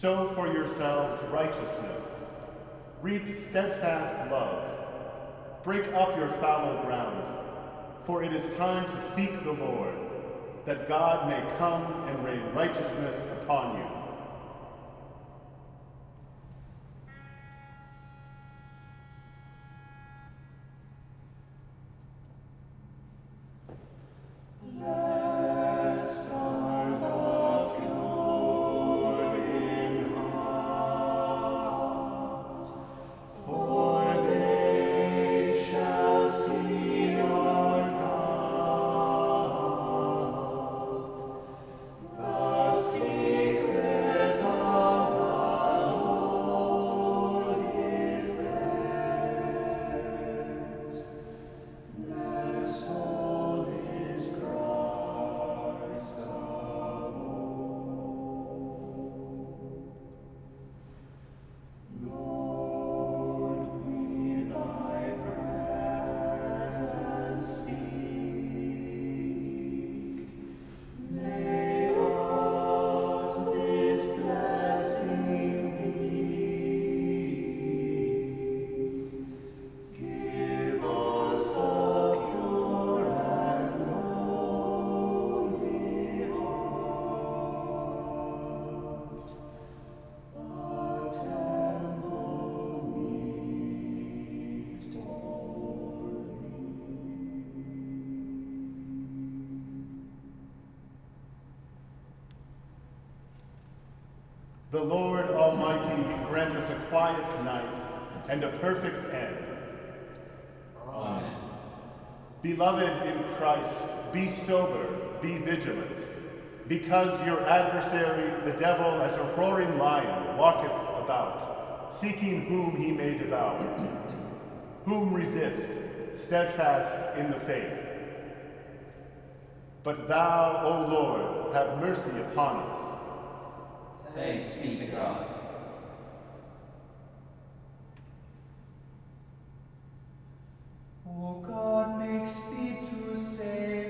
Sow for yourselves righteousness, reap steadfast love, break up your fallow ground, for it is time to seek the Lord, that God may come and rain righteousness upon you. Perfect end. Amen. Beloved in Christ, be sober, be vigilant, because your adversary, the devil, as a roaring lion, walketh about, seeking whom he may devour. whom resist, steadfast in the faith. But thou, O Lord, have mercy upon us. Thanks be to God. O God, make speed to save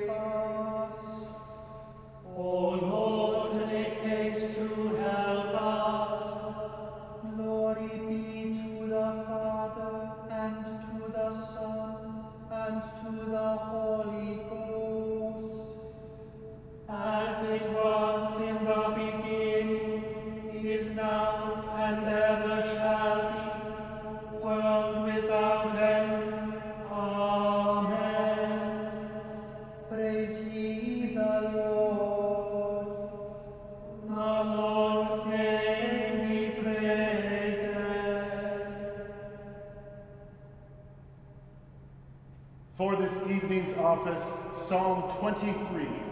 For this evening's office, Psalm 23.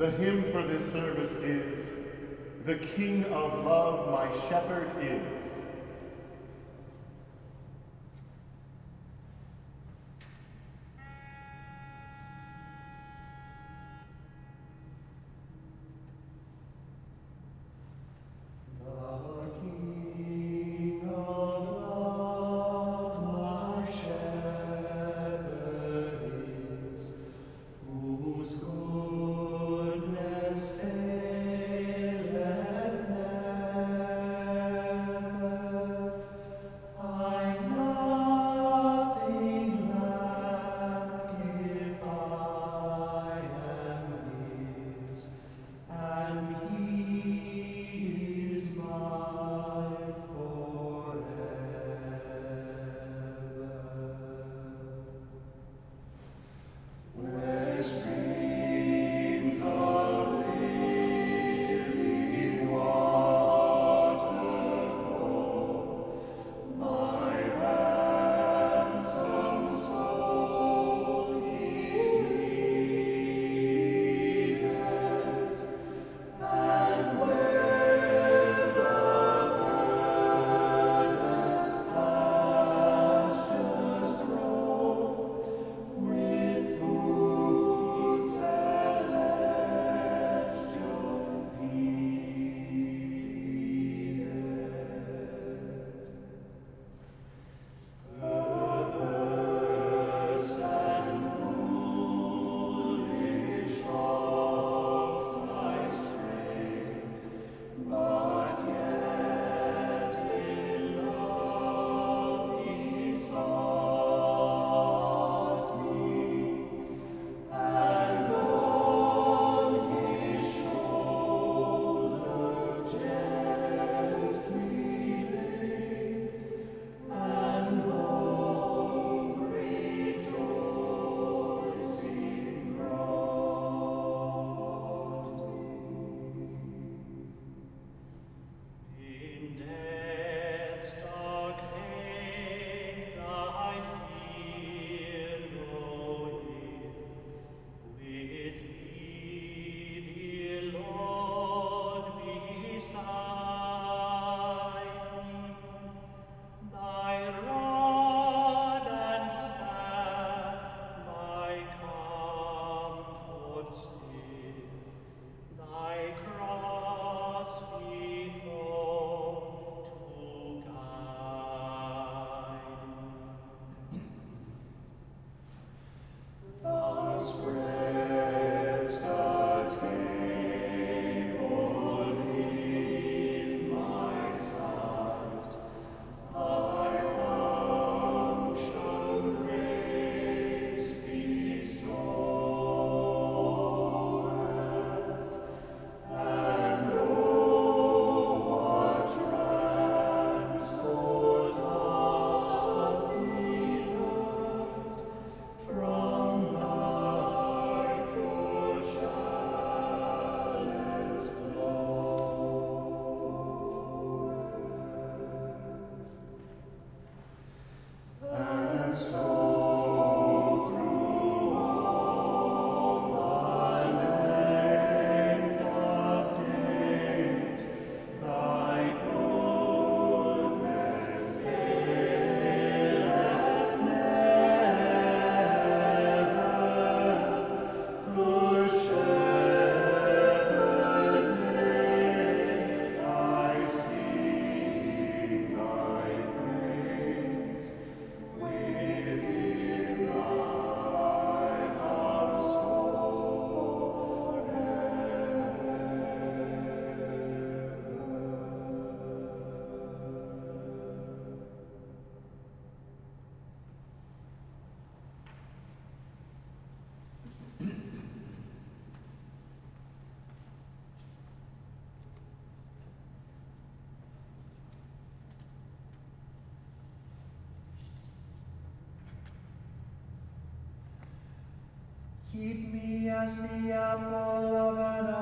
The hymn for this service is, The King of Love my Shepherd is. Keep me as the apple of an eye.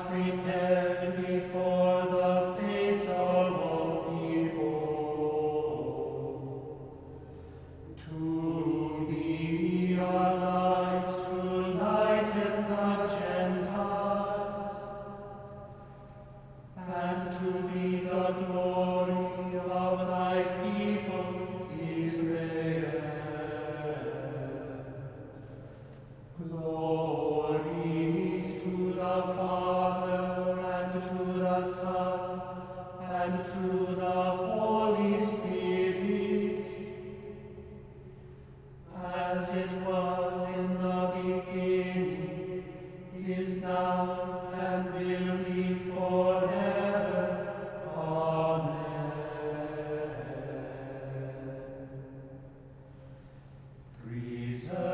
prepared. Reason.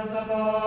of the Lord.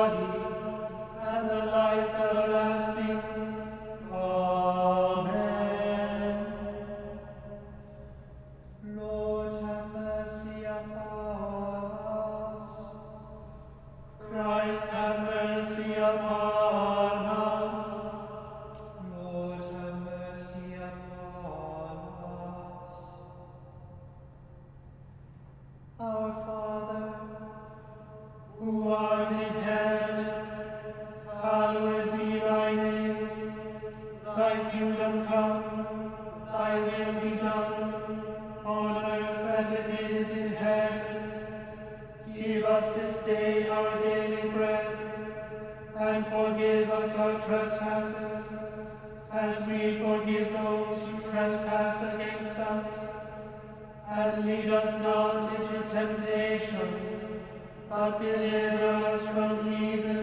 And lead us not into temptation, but deliver us from evil.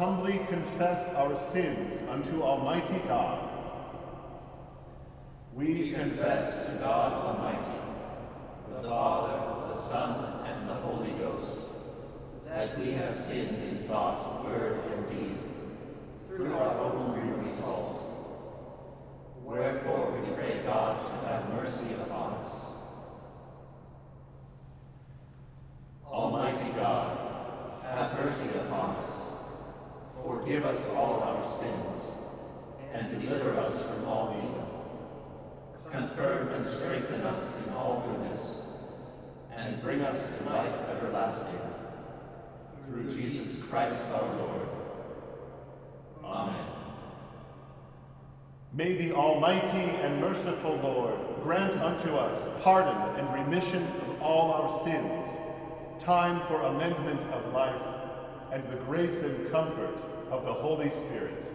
humbly confess our sins unto Almighty God. and bring us to life everlasting. Through Jesus Christ our Lord. Amen. May the Almighty and merciful Lord grant unto us pardon and remission of all our sins, time for amendment of life, and the grace and comfort of the Holy Spirit.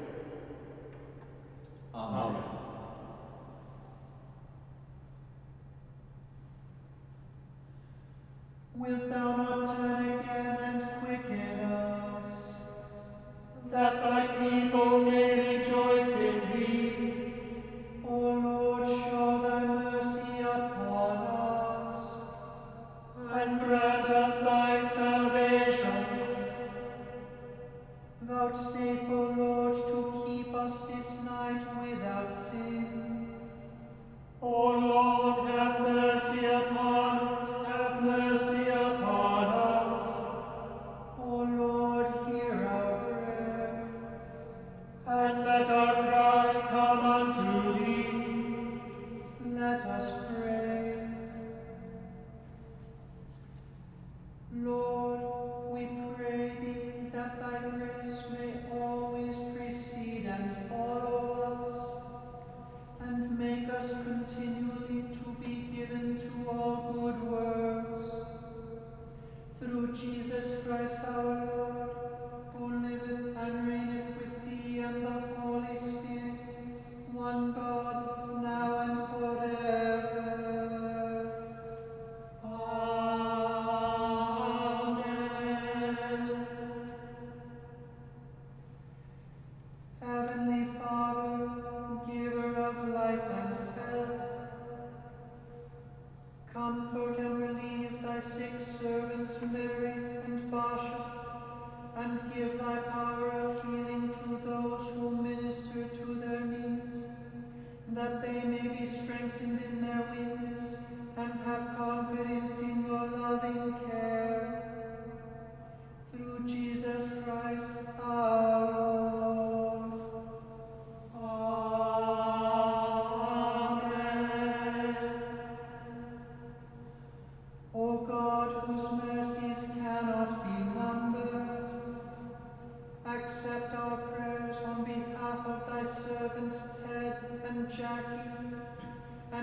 and without sin. O Lord, have mercy.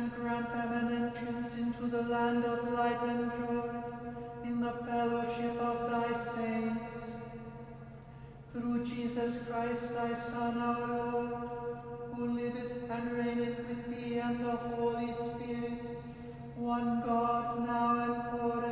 and grant them an entrance into the land of light and joy in the fellowship of thy saints. Through Jesus Christ, thy Son, our Lord, who liveth and reigneth with thee and the Holy Spirit, one God, now and forever.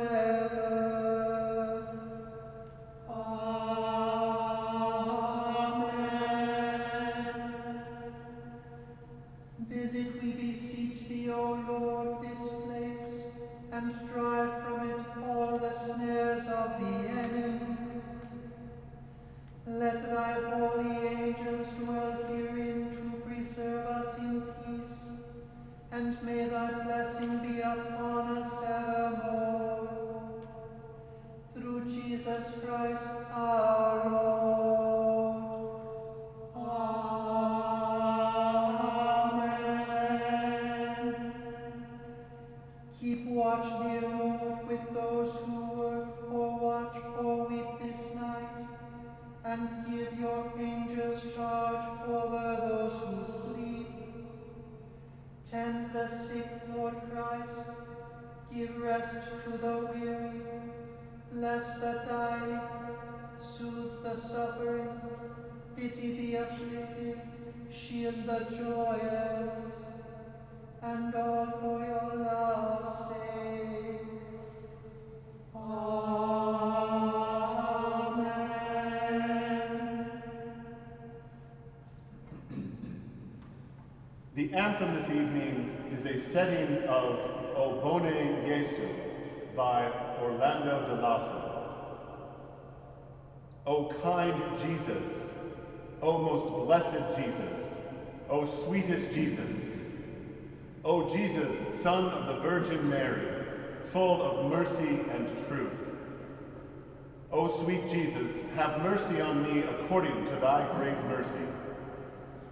The anthem this evening is a setting of O Bone Jesu by Orlando de Lasso. O kind Jesus, O most blessed Jesus, O sweetest Jesus, O Jesus, Son of the Virgin Mary, full of mercy and truth. O sweet Jesus, have mercy on me according to thy great mercy.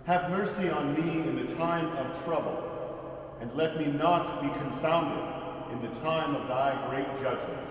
Have mercy on me in the time of trouble, and let me not be confounded in the time of thy great judgment.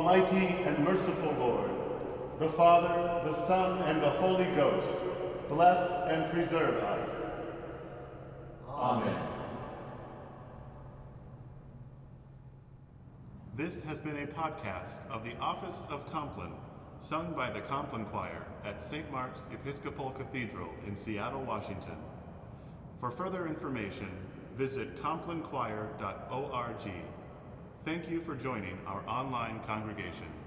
Almighty and merciful Lord, the Father, the Son, and the Holy Ghost, bless and preserve us. Amen. This has been a podcast of the Office of Compline, sung by the Compline Choir at St. Mark's Episcopal Cathedral in Seattle, Washington. For further information, visit complinechoir.org. Thank you for joining our online congregation.